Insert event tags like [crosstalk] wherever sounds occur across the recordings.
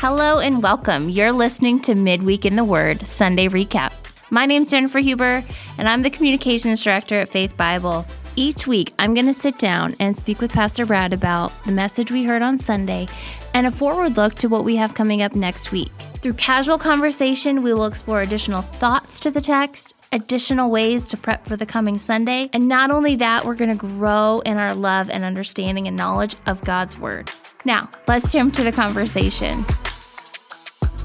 Hello and welcome. You're listening to Midweek in the Word Sunday Recap. My name's Jennifer Huber, and I'm the Communications Director at Faith Bible. Each week, I'm going to sit down and speak with Pastor Brad about the message we heard on Sunday and a forward look to what we have coming up next week. Through casual conversation, we will explore additional thoughts to the text, additional ways to prep for the coming Sunday, and not only that, we're going to grow in our love and understanding and knowledge of God's Word. Now, let's jump to the conversation.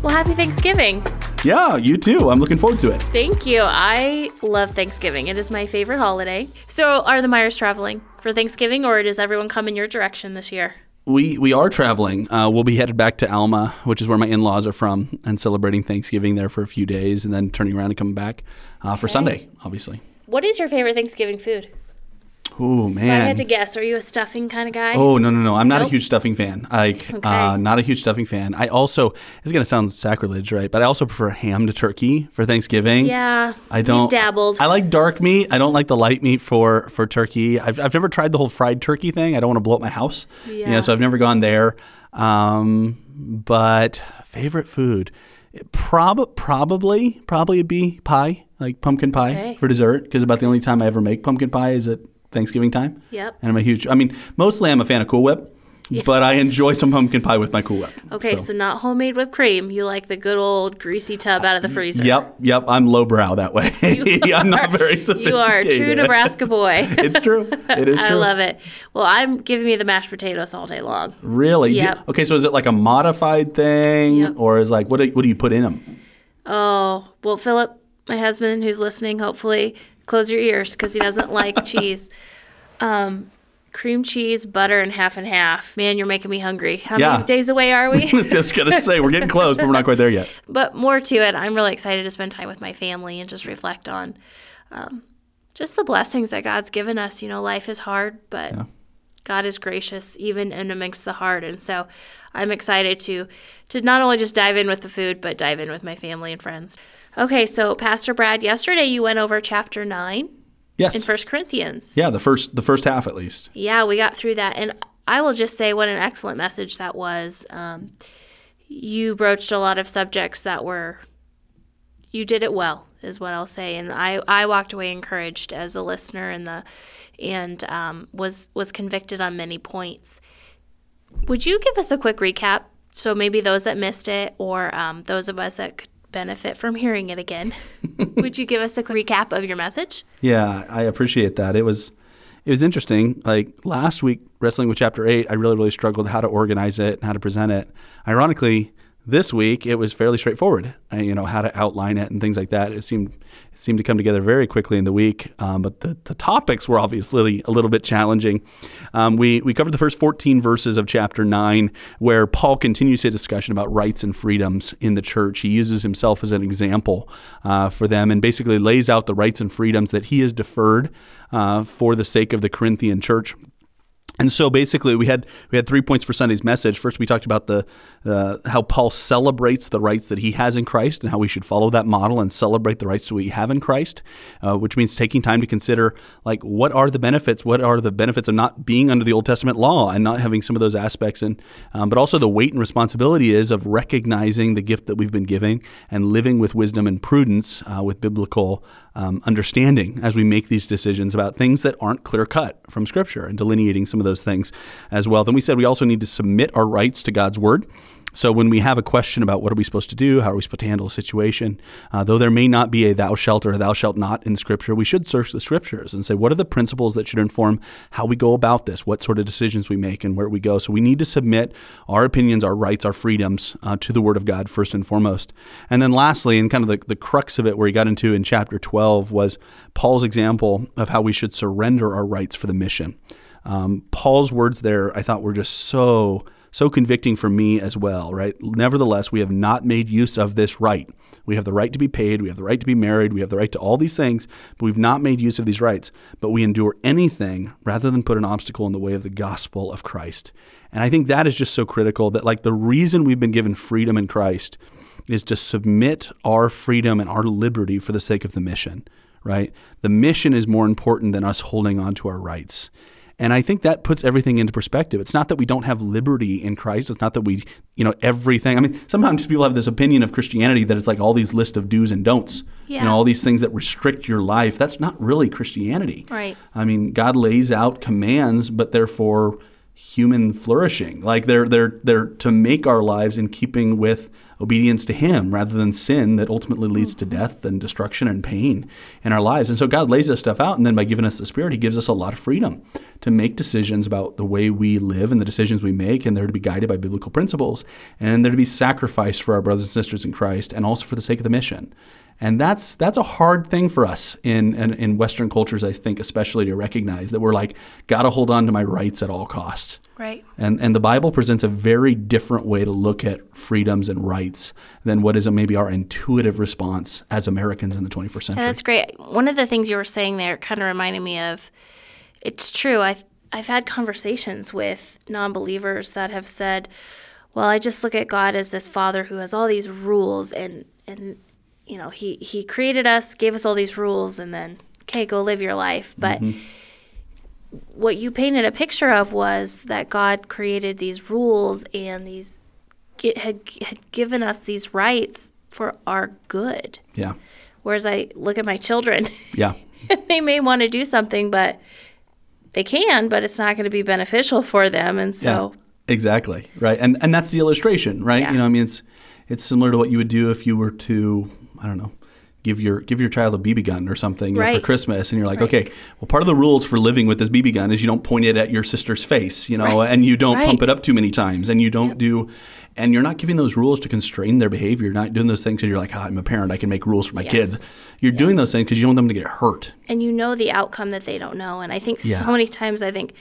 Well, happy Thanksgiving. Yeah, you too. I'm looking forward to it. Thank you. I love Thanksgiving. It is my favorite holiday. So, are the Myers traveling for Thanksgiving, or does everyone come in your direction this year? We we are traveling. Uh, we'll be headed back to Alma, which is where my in-laws are from, and celebrating Thanksgiving there for a few days, and then turning around and coming back uh, for Sunday, obviously. What is your favorite Thanksgiving food? Oh If I had to guess, are you a stuffing kind of guy? Oh no no no! I'm not Nope. a huge stuffing fan. Like, Okay. uh, not a huge stuffing fan. I also it's gonna sound sacrilege, right? But I also prefer ham to turkey for Thanksgiving. Yeah, I don't dabbled. I like dark meat. I don't like the light meat for for turkey. I've I've never tried the whole fried turkey thing. I don't want to blow up my house. Yeah. You know, so I've never gone there. Um, but favorite food, it prob- probably probably it'd be pie, like pumpkin pie Okay. for dessert, because about the only time I ever make pumpkin pie is at Thanksgiving time. Yep. And I'm a huge. I mean, mostly I'm a fan of Cool Whip. But I enjoy some pumpkin pie with my Cool Whip. Okay, so. not homemade whipped cream. You like the good old greasy tub out of the uh, freezer. Yep, yep. I'm lowbrow that way. [laughs] [laughs] I'm not very sophisticated. You are a true Nebraska boy. [laughs] it's true. It is true. I love it. Well, I'm giving me the mashed potatoes all day long. Really? Yep. okay, so is it like a modified thing, Yep. or is like what do, what do you put in them? Oh, well, Philip, my husband who's listening, hopefully close your ears because he doesn't like [laughs] cheese. Um, cream cheese, butter, and half and half. Man, you're making me hungry. How Yeah. many days away are we? [laughs] Just gonna say we're getting close, but we're not quite there yet. [laughs] but more to it, I'm really excited to spend time with my family and just reflect on um, just the blessings that God's given us. You know, life is hard, but God is gracious even in amongst the hard. And so I'm excited to to not only just dive in with the food, but dive in with my family and friends. Okay, so Pastor Brad, yesterday you went over chapter nine Yes. in First Corinthians. yeah, the first the first half at least. Yeah, we got through that, and I will just say what an excellent message that was. Um, you broached a lot of subjects that were, you did it well, is what I'll say, and I, I walked away encouraged as a listener, and the, and um, was was convicted on many points. Would you give us a quick recap? So maybe those that missed it, or um, those of us that could benefit from hearing it again. [laughs] Would you give us a quick recap of your message? Yeah, I appreciate that. It was it was interesting. Like last week, wrestling with chapter eight, I really really struggled how to organize it and how to present it. Ironically, this week it was fairly straightforward. I, you know how to outline it and things like that. It seemed it seemed to come together very quickly in the week. Um, but the, the topics were obviously a little bit challenging. Um, we we covered the first 14 verses of chapter nine, where Paul continues his discussion about rights and freedoms in the church. He uses himself as an example uh, for them and basically lays out the rights and freedoms that he has deferred uh, for the sake of the Corinthian church. And so basically, we had we had three points for Sunday's message. First, we talked about the uh, how Paul celebrates the rights that he has in Christ, and how we should follow that model and celebrate the rights that we have in Christ, uh, which means taking time to consider like what are the benefits, what are the benefits of not being under the Old Testament law and not having some of those aspects, and um, but also the weight and responsibility is of recognizing the gift that we've been giving and living with wisdom and prudence uh, with biblical um, understanding as we make these decisions about things that aren't clear cut from Scripture and delineating some of those things as well. Then we said we also need to submit our rights to God's Word. So when we have a question about what are we supposed to do, how are we supposed to handle a situation, uh, though there may not be a thou shalt or thou shalt not in Scripture, we should search the Scriptures and say what are the principles that should inform how we go about this, what sort of decisions we make, and where we go. So we need to submit our opinions, our rights, our freedoms uh, to the Word of God first and foremost. And then lastly, and kind of the, the crux of it, where he got into in chapter 12, was Paul's example of how we should surrender our rights for the mission. Um, Paul's words there, I thought, were just so so convicting for me as well, right? Nevertheless, we have not made use of this right. We have the right to be paid, we have the right to be married, we have the right to all these things, but we've not made use of these rights. But we endure anything rather than put an obstacle in the way of the gospel of Christ. And I think that is just so critical that, like, the reason we've been given freedom in Christ is to submit our freedom and our liberty for the sake of the mission, right? The mission is more important than us holding on to our rights. And I think that puts everything into perspective. It's not that we don't have liberty in Christ. It's not that we, you know, everything. I mean, sometimes people have this opinion of Christianity that it's like all these list of do's and don'ts. Yeah. You know, all these things that restrict your life. That's not really Christianity. Right. I mean, God lays out commands, but therefore human flourishing. Like they're they're they're to make our lives in keeping with obedience to him rather than sin that ultimately leads to death and destruction and pain in our lives. And so God lays this stuff out and then by giving us the spirit he gives us a lot of freedom to make decisions about the way we live and the decisions we make and they're to be guided by biblical principles and they're to be sacrificed for our brothers and sisters in Christ and also for the sake of the mission. And that's that's a hard thing for us in, in, in Western cultures, I think, especially to recognize that we're like, gotta hold on to my rights at all costs. Right. And and the Bible presents a very different way to look at freedoms and rights than what is maybe our intuitive response as Americans in the 21st century. Yeah, that's great. One of the things you were saying there kind of reminded me of it's true. I've, I've had conversations with non believers that have said, well, I just look at God as this father who has all these rules and, and you know, he, he created us, gave us all these rules, and then, okay, go live your life. But mm-hmm. what you painted a picture of was that God created these rules and these had, had given us these rights for our good. yeah. Whereas I look at my children, Yeah. [laughs] they may want to do something, but they can, but it's not going to be beneficial for them. And so, Yeah, exactly. Right. And and that's the illustration, right? Yeah. You know, I mean it's it's similar to what you would do if you were to, I don't know, give your give your child a BB gun or something you know, for Christmas and you're like, Right. okay, well part of the rules for living with this BB gun is you don't point it at your sister's face, you know, Right. and you don't Right. pump it up too many times and you don't do and you're not giving those rules to constrain their behavior. You're not doing those things because you're like, ah, I'm a parent, I can make rules for my Yes. kids. You're doing those things because you don't want them to get hurt. and you know the outcome that they don't know. And I think Yeah. so many times I think,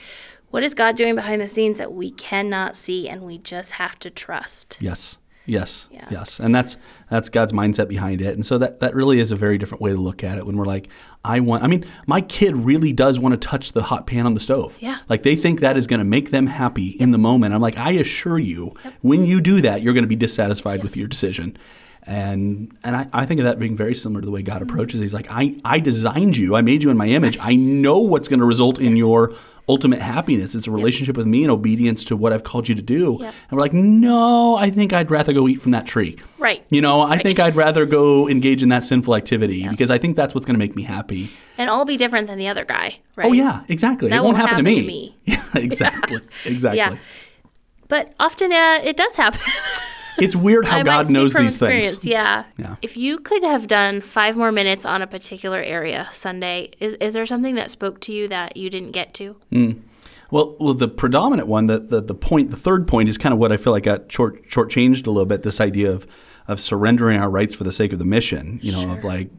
what is God doing behind the scenes that we cannot see and we just have to trust? Yes. Yes. Yeah. Yes. And that's that's God's mindset behind it. And so that that really is a very different way to look at it when we're like, I want I mean, my kid really does want to touch the hot pan on the stove. Yeah. Like they think that is going to make them happy in the moment. I'm like, I assure you, when you do that, you're going to be dissatisfied with your decision. And and I, I think of that being very similar to the way God Mm-hmm. approaches. it. He's like, I, I designed you, I made you in my image. [laughs] I know what's going to result in your ultimate happiness. It's a relationship with me and obedience to what I've called you to do. Yep. And we're like, no, I think I'd rather go eat from that tree. Right. You know, I think I'd rather go engage in that sinful activity because I think that's what's going to make me happy. And I'll be different than the other guy, right? Oh yeah, exactly. That it won't won't happen, to, me. to me. [laughs] Yeah, exactly. [laughs] Exactly. Yeah. But often uh, it does happen. [laughs] It's weird how I God knows these experience. things. Yeah. Yeah. If you could have done five more minutes on a particular area Sunday, is, is there something that spoke to you that you didn't get to? Hmm. Well, well, the predominant one, the, the the point, the third point is kind of what I feel like got short shortchanged a little bit. This idea of of surrendering our rights for the sake of the mission. You know, of like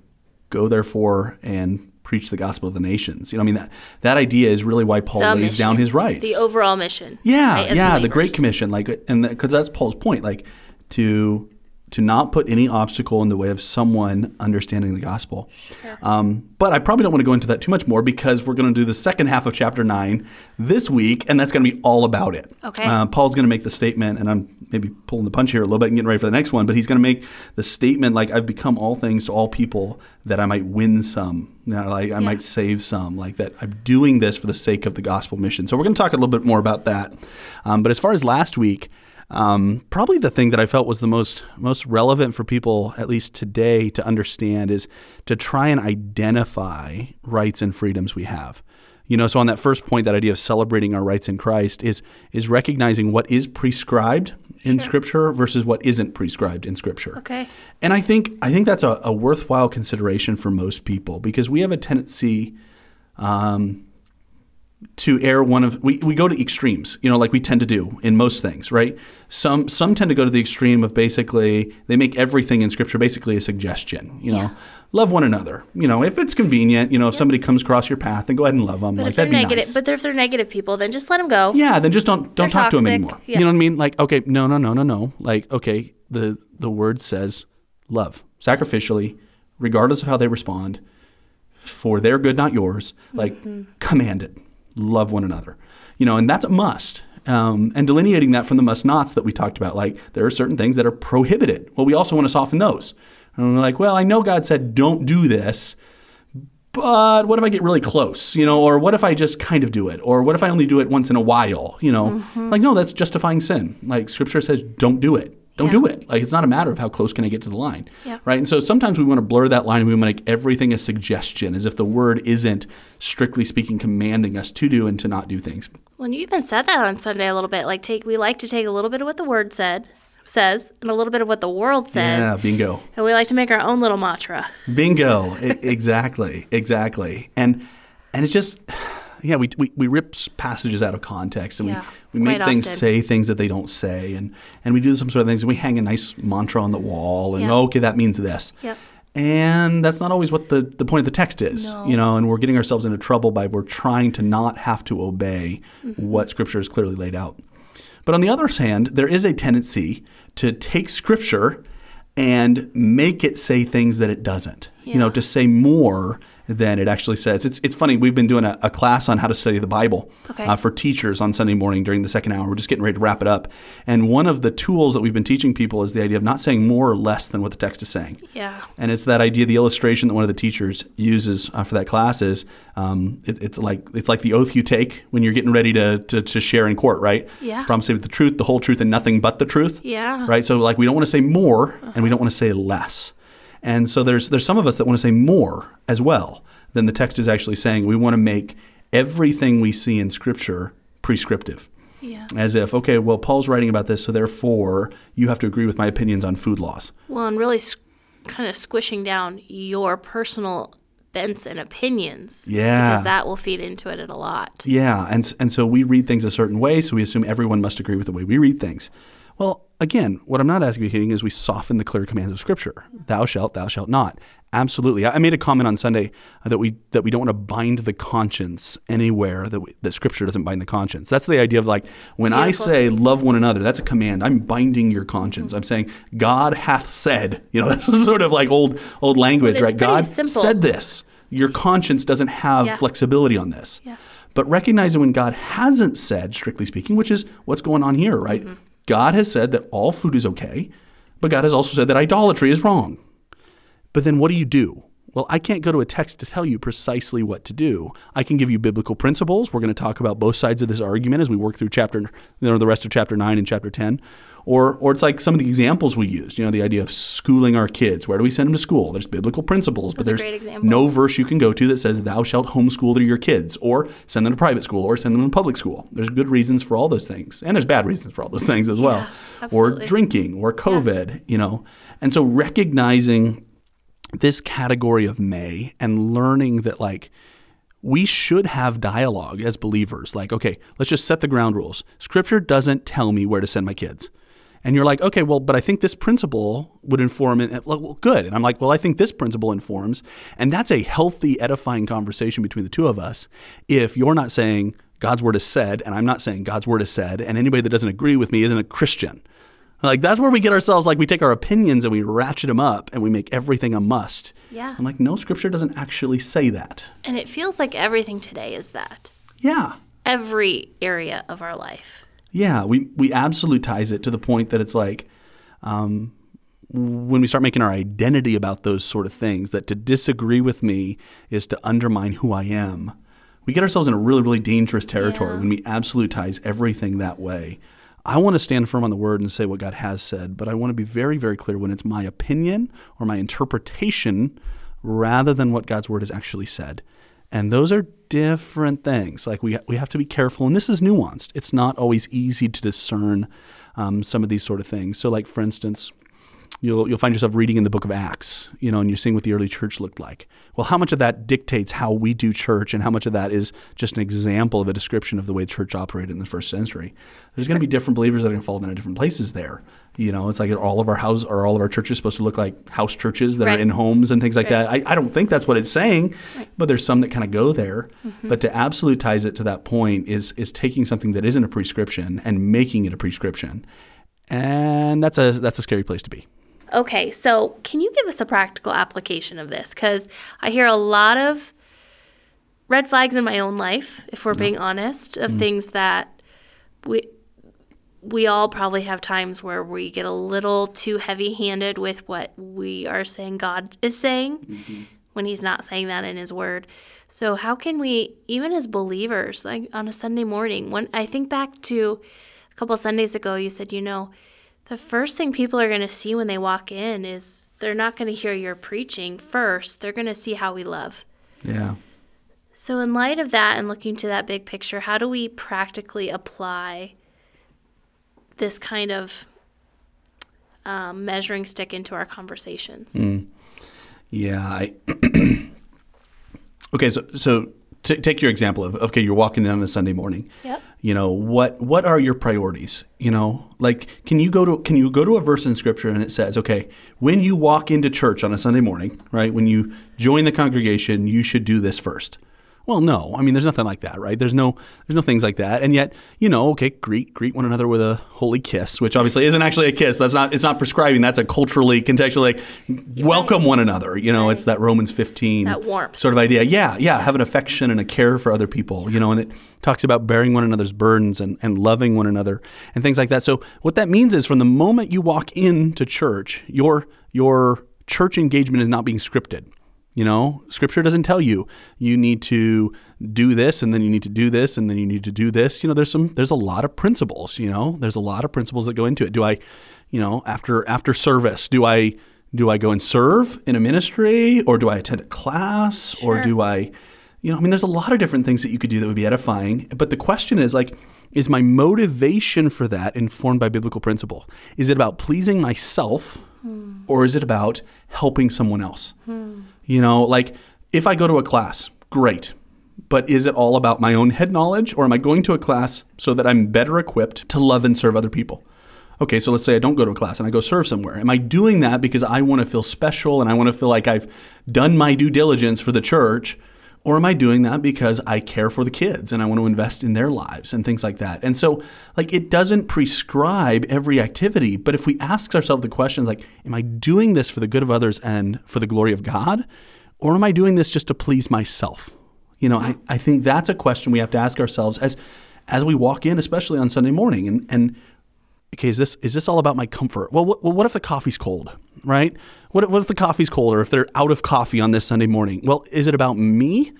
go therefore and preach the gospel to the nations. You know, I mean that that idea is really why Paul The lays down his rights. The overall mission. Yeah, right, yeah, the Great. Commission, like, and because that's Paul's point, like to to not put any obstacle in the way of someone understanding the gospel. Um, but I probably don't want to go into that too much more because we're going to do the second half of chapter nine this week, and that's going to be all about it. Okay. Uh, Paul's going to make the statement, and I'm maybe pulling the punch here a little bit and getting ready for the next one, but he's going to make the statement like, "I've become all things to all people that I might win some, you know, like I might save some, like that. I'm doing this for the sake of the gospel mission." So we're going to talk a little bit more about that. Um, but as far as last week. Um, probably the thing that I felt was the most most relevant for people, at least today, to understand is to try and identify rights and freedoms we have. You know, so on that first point, that idea of celebrating our rights in Christ is is recognizing what is prescribed in Scripture versus what isn't prescribed in Scripture. Okay. And I think I think that's a, a worthwhile consideration for most people because we have a tendency um, to err one of we, we go to extremes, you know, like we tend to do in most things, right? Some some tend to go to the extreme of basically they make everything in Scripture basically a suggestion, you know, love one another, you know, if it's convenient, you know, if somebody comes across your path, then go ahead and love them, But like if they're that'd be negative, nice. but if they're negative people, then just let them go. Yeah, then just don't don't They're talk to him toxic. anymore. Yeah. You know what I mean? Like, okay, no, no, no, no, no. Like, okay, the the word says love sacrificially, regardless of how they respond, for their good, not yours. Like, Mm-hmm. command it, love one another. You know, and that's a must. Um, and delineating that from the must nots that we talked about, like there are certain things that are prohibited. Well, we also want to soften those. And we're like, well, I know God said don't do this, but what if I get really close, you know, or what if I just kind of do it, or what if I only do it once in a while, you know? Mm-hmm. Like, no, that's justifying sin. Like, scripture says, don't do it. Don't Yeah. do it. Like, it's not a matter of how close can I get to the line, Yeah. right? And so sometimes we want to blur that line and we want to make everything a suggestion, as if the word isn't, strictly speaking, commanding us to do and to not do things. Well, and you even said that on Sunday a little bit. Like, take we like to take a little bit of what the word said says and a little bit of what the world says, Yeah, bingo. and we like to make our own little mantra. Bingo. [laughs] Exactly. Exactly. And and it's just yeah, we, we, we rip passages out of context and Yeah, we, we make things often. say things that they don't say and, and we do some sort of things and we hang a nice mantra on the wall and Yeah. oh, okay, that means this. Yep. And that's not always what the, the point of the text is, No. you know, and we're getting ourselves into trouble by we're trying to not have to obey Mm-hmm. what Scripture is clearly laid out. But on the other hand, there is a tendency to take Scripture and make it say things that it doesn't. You know, to say more than it actually says. It's, it's funny, we've been doing a, a class on how to study the Bible Okay. uh, for teachers on Sunday morning during the second hour. We're just getting ready to wrap it up. And one of the tools that we've been teaching people is the idea of not saying more or less than what the text is saying. Yeah. And it's that idea, the illustration that one of the teachers uses uh, for that class is um, it, it's like it's like the oath you take when you're getting ready to, to, to share in court, right? Yeah. Say the truth, the whole truth, and nothing but the truth. Yeah. Right. So like we don't want to say more, and we don't want to say less. And so there's there's some of us that want to say more as well than the text is actually saying. We want to make everything we see in Scripture prescriptive Yeah. as if okay well paul's writing about this so therefore you have to agree with my opinions on food laws Well, and really s- kind of squishing down your personal bents and opinions. Yeah. Because that will feed into it a lot. yeah and and so we read things a certain way so we assume everyone must agree with the way we read things well again what i'm not advocating is we soften the clear commands of scripture thou shalt thou shalt not absolutely i made a comment on sunday that we that we don't want to bind the conscience anywhere that we, that scripture doesn't bind the conscience that's the idea of like when i say love one another that's a command i'm binding your conscience i'm saying god hath said you know [laughs] that's sort of like old old language right god simple. said this your conscience doesn't have Yeah. flexibility on this Yeah. but recognizing when God hasn't said, strictly speaking, which is what's going on here, right? Mm-hmm. God has said that all food is okay, but God has also said that idolatry is wrong. But then what do you do? Well, I can't go to a text to tell you precisely what to do. I can give you biblical principles. We're going to talk about both sides of this argument as we work through chapter, you know, the rest of chapter 9 and chapter 10. Or, or it's like some of the examples we used, you know, the idea of schooling our kids. Where do we send them to school? There's biblical principles, but That's a there's no verse you can go to that says thou shalt homeschool your kids or send them to private school or send them to public school. There's good reasons for all those things. And there's bad reasons for all those [laughs] things as well. Yeah, or drinking or COVID, you know. And so recognizing this category of may and learning that like we should have dialogue as believers. Like, okay, let's just set the ground rules. Scripture doesn't tell me where to send my kids. And you're like, okay, well, but I think this principle would inform it. Well, good. And I'm like, well, I think this principle informs. And that's a healthy, edifying conversation between the two of us. If you're not saying God's word is said, and I'm not saying God's word is said, and anybody that doesn't agree with me isn't a Christian. Like, that's where we get ourselves, like, we take our opinions and we ratchet them up and we make everything a must. Yeah. I'm like, no, scripture doesn't actually say that. And it feels like everything today is that. Yeah. Every area of our life. Yeah, we, we absolutize it to the point that it's like um, when we start making our identity about those sort of things, that to disagree with me is to undermine who I am. We get ourselves in a really, really dangerous territory Yeah. when we absolutize everything that way. I want to stand firm on the word and say what God has said, but I want to be very, very clear when it's my opinion or my interpretation rather than what God's word has actually said. And those are different things. Like we, we have to be careful, and this is nuanced. It's not always easy to discern um, some of these sort of things. So, like for instance, you'll you'll find yourself reading in the book of Acts, you know, and you're seeing what the early church looked like. Well, how much of that dictates how we do church, and how much of that is just an example of a description of the way church operated in the first century? There's going to be different believers that are going to fall into different places there. You know, it's like all of our house or all of our churches supposed to look like house churches that Right. are in homes and things like Right. that. I, I don't think that's what it's saying, but there's some that kind of go there. Mm-hmm. But to absolutize it to that point is is taking something that isn't a prescription and making it a prescription, and that's a that's a scary place to be. Okay, so can you give us a practical application of this? Because I hear a lot of red flags in my own life, if we're being honest, of mm. things that we we all probably have times where we get a little too heavy-handed with what we are saying God is saying. Mm-hmm. when he's not saying that in his word. So how can we even as believers like on a Sunday morning when I think back to a couple Sundays ago you said, you know, the first thing people are going to see when they walk in is they're not going to hear your preaching first. They're going to see how we love. Yeah. So, in light of that and looking to that big picture, how do we practically apply this kind of um, measuring stick into our conversations? Mm. Yeah. I [clears throat] okay. So, so t- take your example of okay, you're walking in on a Sunday morning. Yep. You know what? What are your priorities? You know, like can you go to can you go to a verse in Scripture and it says, okay, when you walk into church on a Sunday morning, right? When you join the congregation, you should do this first. Well, no. I mean, there's nothing like that, right? There's no there's no things like that. And yet, you know, okay, greet greet one another with a holy kiss, which obviously isn't actually a kiss. That's not it's not prescribing. That's a culturally contextually like, welcome right. one another. You know, right. it's that Romans 15 that warmth. sort of idea. Yeah, yeah, have an affection and a care for other people, you know, and it talks about bearing one another's burdens and, and loving one another and things like that. So what that means is from the moment you walk into church, your your church engagement is not being scripted. You know, scripture doesn't tell you you need to do this and then you need to do this and then you need to do this. You know, there's some there's a lot of principles, you know. There's a lot of principles that go into it. Do I, you know, after after service, do I do I go and serve in a ministry or do I attend a class sure. or do I you know, I mean there's a lot of different things that you could do that would be edifying, but the question is like is my motivation for that informed by biblical principle? Is it about pleasing myself hmm. or is it about helping someone else? Hmm. You know, like if I go to a class, great. But is it all about my own head knowledge, or am I going to a class so that I'm better equipped to love and serve other people? Okay, so let's say I don't go to a class and I go serve somewhere. Am I doing that because I want to feel special and I want to feel like I've done my due diligence for the church? Or am I doing that because I care for the kids and I want to invest in their lives and things like that? And so, like, it doesn't prescribe every activity, but if we ask ourselves the questions like, am I doing this for the good of others and for the glory of God? Or am I doing this just to please myself? You know, I, I think that's a question we have to ask ourselves as as we walk in, especially on Sunday morning. And, and okay, is this is this all about my comfort? Well, what, well, what if the coffee's cold, right? What, what if the coffee's cold or if they're out of coffee on this Sunday morning? Well, is it about me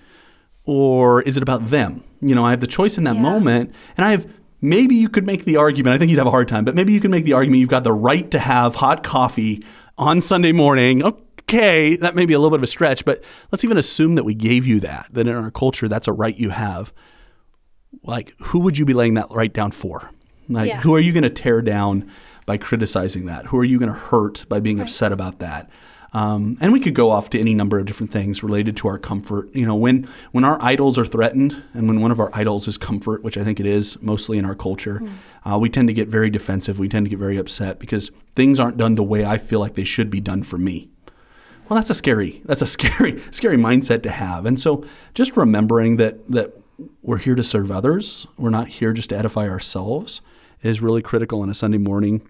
or is it about them? You know, I have the choice in that yeah. moment and I have maybe you could make the argument, I think you'd have a hard time, but maybe you could make the argument you've got the right to have hot coffee on Sunday morning. Okay, that may be a little bit of a stretch, but let's even assume that we gave you that, that in our culture that's a right you have. Like, who would you be laying that right down for? Like, yeah. who are you going to tear down by criticizing that? Who are you going to hurt by being right. upset about that? Um, and we could go off to any number of different things related to our comfort. You know, when when our idols are threatened, and when one of our idols is comfort, which I think it is mostly in our culture, mm. uh, we tend to get very defensive. We tend to get very upset because things aren't done the way I feel like they should be done for me. Well, that's a scary that's a [laughs] scary scary mindset to have. And so, just remembering that that we're here to serve others, we're not here just to edify ourselves, is really critical on a Sunday morning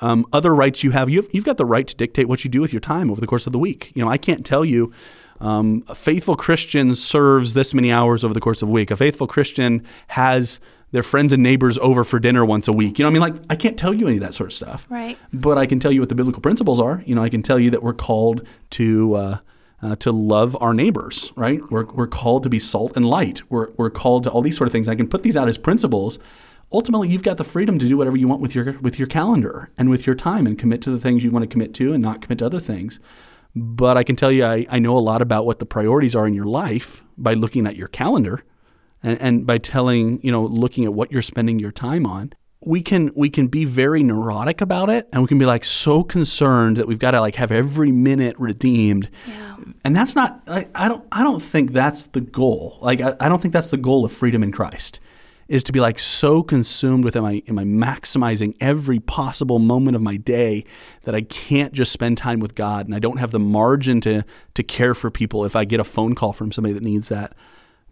um, other rights you have, you've, you've got the right to dictate what you do with your time over the course of the week. You know, I can't tell you um, a faithful Christian serves this many hours over the course of a week. A faithful Christian has their friends and neighbors over for dinner once a week. You know, I mean, like I can't tell you any of that sort of stuff. Right. But I can tell you what the biblical principles are. You know, I can tell you that we're called to. Uh, uh, to love our neighbors, right? We're, we're called to be salt and light. We're, we're called to all these sort of things. I can put these out as principles ultimately you've got the freedom to do whatever you want with your with your calendar and with your time and commit to the things you want to commit to and not commit to other things. But I can tell you I, I know a lot about what the priorities are in your life by looking at your calendar and, and by telling, you know, looking at what you're spending your time on. We can we can be very neurotic about it and we can be like so concerned that we've got to like have every minute redeemed. Yeah. And that's not like I don't I don't think that's the goal. Like I, I don't think that's the goal of freedom in Christ is to be like so consumed with am I am I maximizing every possible moment of my day that I can't just spend time with God and I don't have the margin to to care for people if I get a phone call from somebody that needs that.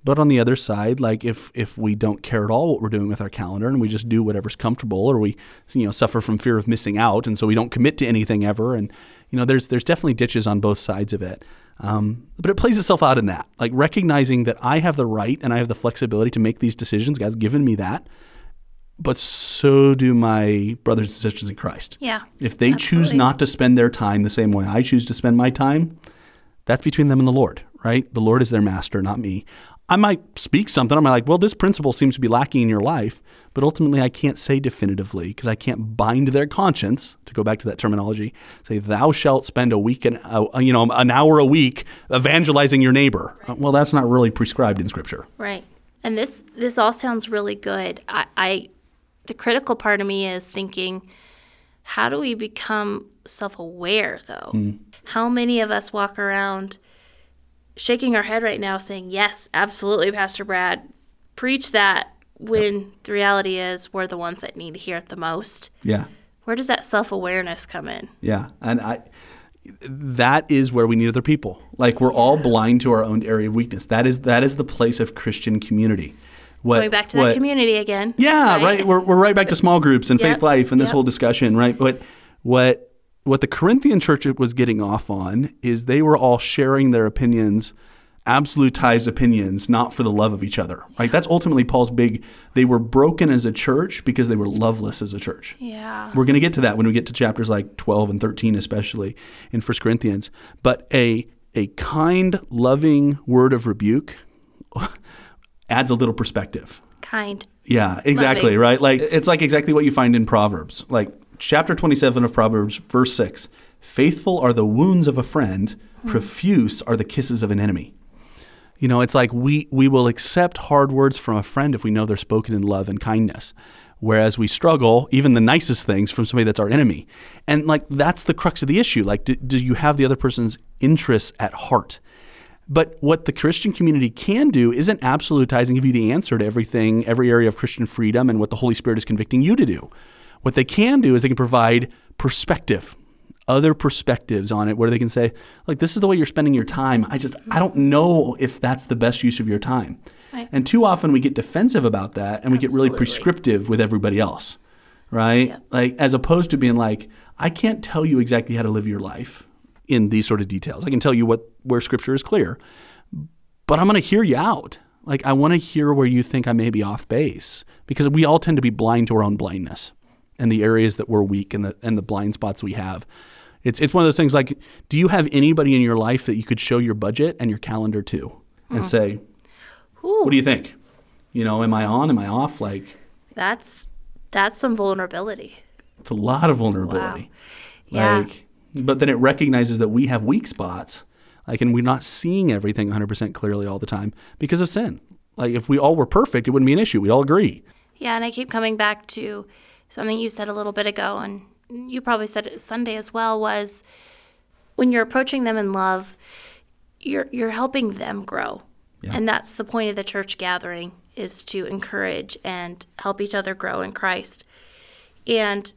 But on the other side, like if if we don't care at all what we're doing with our calendar and we just do whatever's comfortable or we you know suffer from fear of missing out and so we don't commit to anything ever and you know there's there's definitely ditches on both sides of it. Um, but it plays itself out in that, like recognizing that I have the right and I have the flexibility to make these decisions. God's given me that. But so do my brothers and sisters in Christ. Yeah. If they absolutely. choose not to spend their time the same way I choose to spend my time, That's between them and the Lord, right? The Lord is their master, not me. I might speak something. I'm like, well, this principle seems to be lacking in your life, but ultimately I can't say definitively because I can't bind their conscience. To go back to that terminology, say, "Thou shalt spend a week and uh, you know an hour a week evangelizing your neighbor." Right. Well, that's not really prescribed in Scripture. Right. And this this all sounds really good. I, I the critical part of me is thinking, how do we become self aware though? Mm. How many of us walk around? Shaking our head right now saying, Yes, absolutely, Pastor Brad, preach that when yep. the reality is we're the ones that need to hear it the most. Yeah. Where does that self awareness come in? Yeah. And I, that is where we need other people. Like we're all blind to our own area of weakness. That is that is the place of Christian community. What, Going back to what, that community again. Yeah, right. right. We're, we're right back to small groups and yep. faith life and this yep. whole discussion, right? But what what the Corinthian church was getting off on is they were all sharing their opinions, absolutized opinions, not for the love of each other. Right? That's ultimately Paul's big. They were broken as a church because they were loveless as a church. Yeah. We're going to get to that when we get to chapters like 12 and 13, especially in 1 Corinthians. But a a kind, loving word of rebuke [laughs] adds a little perspective. Kind. Yeah, exactly, loving. right? Like it's like exactly what you find in Proverbs. Like chapter 27 of Proverbs, verse 6 Faithful are the wounds of a friend, hmm. profuse are the kisses of an enemy. You know, it's like we, we will accept hard words from a friend if we know they're spoken in love and kindness. Whereas we struggle, even the nicest things, from somebody that's our enemy. And like that's the crux of the issue. Like, do, do you have the other person's interests at heart? But what the Christian community can do isn't absolutizing, give you the answer to everything, every area of Christian freedom and what the Holy Spirit is convicting you to do. What they can do is they can provide perspective, other perspectives on it where they can say, like, this is the way you're spending your time. I just, I don't know if that's the best use of your time. Right. And too often we get defensive about that and we Absolutely. get really prescriptive with everybody else, right? Yep. Like, as opposed to being like, I can't tell you exactly how to live your life in these sort of details. I can tell you what where scripture is clear, but I'm going to hear you out. Like, I want to hear where you think I may be off base because we all tend to be blind to our own blindness and the areas that we're weak and the and the blind spots we have. It's it's one of those things like, do you have anybody in your life that you could show your budget and your calendar to and mm. say, Ooh. what do you think? You know, am I on? Am I off? Like that's that's some vulnerability. It's a lot of vulnerability. Wow. Like. But then it recognizes that we have weak spots, like, and we're not seeing everything 100% clearly all the time because of sin. Like, if we all were perfect, it wouldn't be an issue. We'd all agree. Yeah, and I keep coming back to something you said a little bit ago, and you probably said it Sunday as well, was when you're approaching them in love, you're you're helping them grow. Yeah. And that's the point of the church gathering is to encourage and help each other grow in Christ. And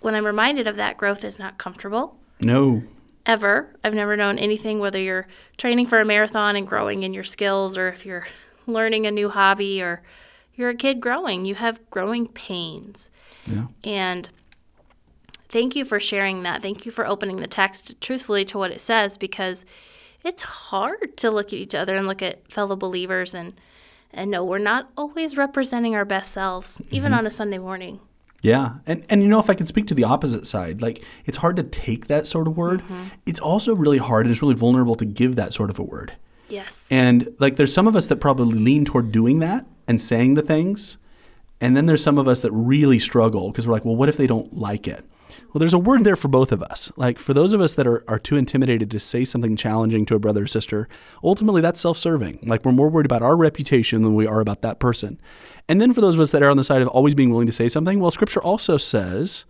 when I'm reminded of that, growth is not comfortable. No. Ever. I've never known anything, whether you're training for a marathon and growing in your skills, or if you're [laughs] learning a new hobby, or you're a kid growing, you have growing pains. Yeah. And thank you for sharing that. Thank you for opening the text truthfully to what it says because it's hard to look at each other and look at fellow believers and and know we're not always representing our best selves, mm-hmm. even on a Sunday morning. Yeah. And and you know if I can speak to the opposite side, like it's hard to take that sort of word. Mm-hmm. It's also really hard and it's really vulnerable to give that sort of a word. Yes. And like there's some of us that probably lean toward doing that and saying the things and then there's some of us that really struggle because we're like, well, what if they don't like it? Well, there's a word there for both of us. Like for those of us that are, are too intimidated to say something challenging to a brother or sister, ultimately that's self serving. Like we're more worried about our reputation than we are about that person. And then for those of us that are on the side of always being willing to say something, well, scripture also says,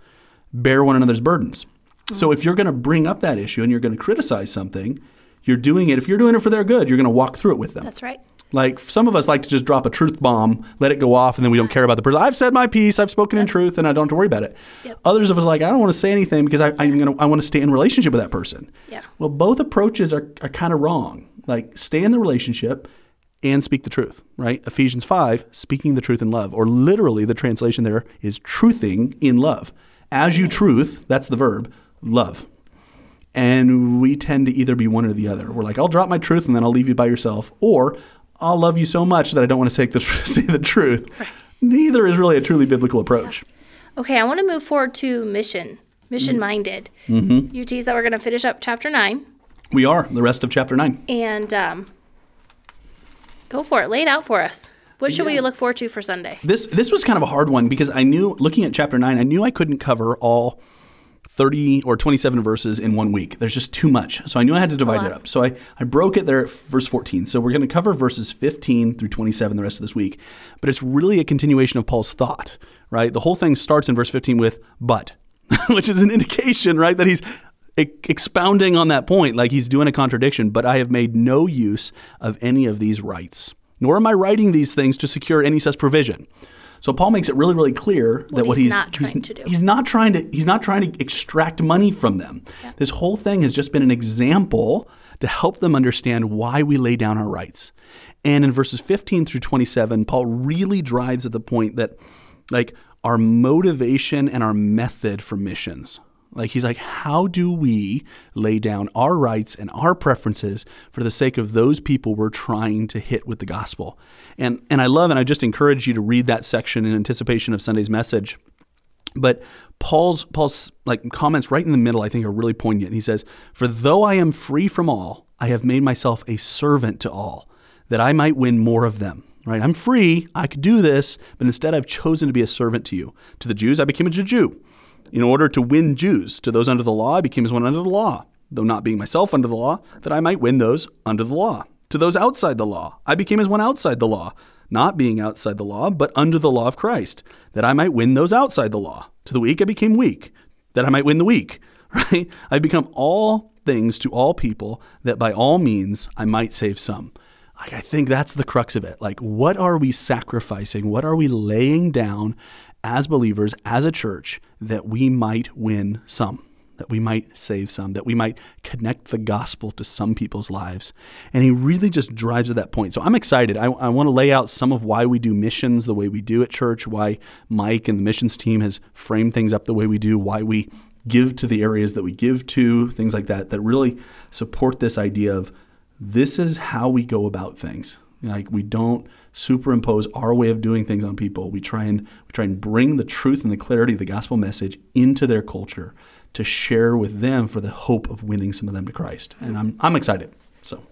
bear one another's burdens. Mm-hmm. So if you're going to bring up that issue and you're going to criticize something, you're doing it, if you're doing it for their good, you're going to walk through it with them. That's right. Like some of us like to just drop a truth bomb, let it go off, and then we don't care about the person. I've said my piece, I've spoken in truth, and I don't have to worry about it. Yep. Others of us like I don't want to say anything because I, am gonna I want to stay in relationship with that person. Yeah. Well, both approaches are, are kind of wrong. Like stay in the relationship and speak the truth, right? Ephesians five, speaking the truth in love, or literally the translation there is truthing in love. As you truth, that's the verb, love. And we tend to either be one or the other. We're like, I'll drop my truth and then I'll leave you by yourself, or I'll love you so much that I don't want to say the, [laughs] say the truth. Right. Neither is really a truly biblical approach. Yeah. Okay, I want to move forward to mission, mission minded. Mm-hmm. You tease that we're going to finish up chapter nine. We are the rest of chapter 9. And um, go for it. Lay it out for us. What should we look forward to for Sunday? This this was kind of a hard one because I knew looking at chapter 9, I knew I couldn't cover all 30 or 27 verses in one week. There's just too much. So I knew I had to divide it up. So I, I broke it there at verse 14. So we're going to cover verses 15 through 27 the rest of this week. But it's really a continuation of Paul's thought, right? The whole thing starts in verse 15 with but, [laughs] which is an indication, right, that he's expounding on that point, like he's doing a contradiction. But I have made no use of any of these rights, nor am I writing these things to secure any such provision. So Paul makes it really, really clear that what he's he's not trying to do. He's not trying to. He's not trying to extract money from them. This whole thing has just been an example to help them understand why we lay down our rights. And in verses 15 through 27, Paul really drives at the point that, like, our motivation and our method for missions. Like he's like, how do we lay down our rights and our preferences for the sake of those people we're trying to hit with the gospel? And and I love and I just encourage you to read that section in anticipation of Sunday's message. But Paul's Paul's like comments right in the middle I think are really poignant. He says, "For though I am free from all, I have made myself a servant to all, that I might win more of them." Right? I'm free, I could do this, but instead I've chosen to be a servant to you. To the Jews I became a Jew in order to win Jews. To those under the law I became as one under the law, though not being myself under the law, that I might win those under the law. To those outside the law I became as one outside the law, not being outside the law, but under the law of Christ, that I might win those outside the law. To the weak I became weak, that I might win the weak. [laughs] Right? I've become all things to all people, that by all means I might save some. Like I think that's the crux of it. Like what are we sacrificing? What are we laying down as believers, as a church, that we might win some? that we might save some, that we might connect the gospel to some people's lives. And he really just drives to that point. So I'm excited. I, I want to lay out some of why we do missions the way we do at church, why Mike and the missions team has framed things up the way we do, why we give to the areas that we give to, things like that, that really support this idea of this is how we go about things. Like we don't superimpose our way of doing things on people. We try and we try and bring the truth and the clarity of the gospel message into their culture to share with them for the hope of winning some of them to Christ. And I'm I'm excited. So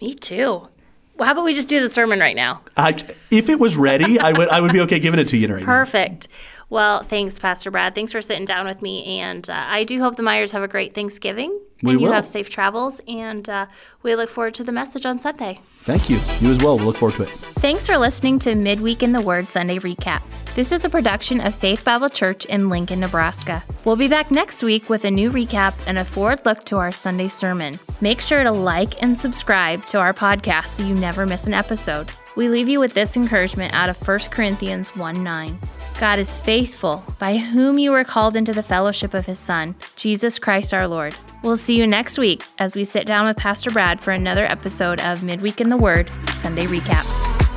Me too. Well, how about we just do the sermon right now? I, if it was ready, I would I would be okay giving it to you right now. Perfect. Well, thanks, Pastor Brad. Thanks for sitting down with me. And uh, I do hope the Myers have a great Thanksgiving We and you have safe travels. And uh, we look forward to the message on Sunday. Thank you. You as well. We'll look forward to it. Thanks for listening to Midweek in the Word Sunday Recap. This is a production of Faith Bible Church in Lincoln, Nebraska. We'll be back next week with a new recap and a forward look to our Sunday sermon. Make sure to like and subscribe to our podcast so you never miss an episode. We leave you with this encouragement out of 1 Corinthians 1 9. God is faithful, by whom you were called into the fellowship of his Son, Jesus Christ our Lord. We'll see you next week as we sit down with Pastor Brad for another episode of Midweek in the Word Sunday Recap.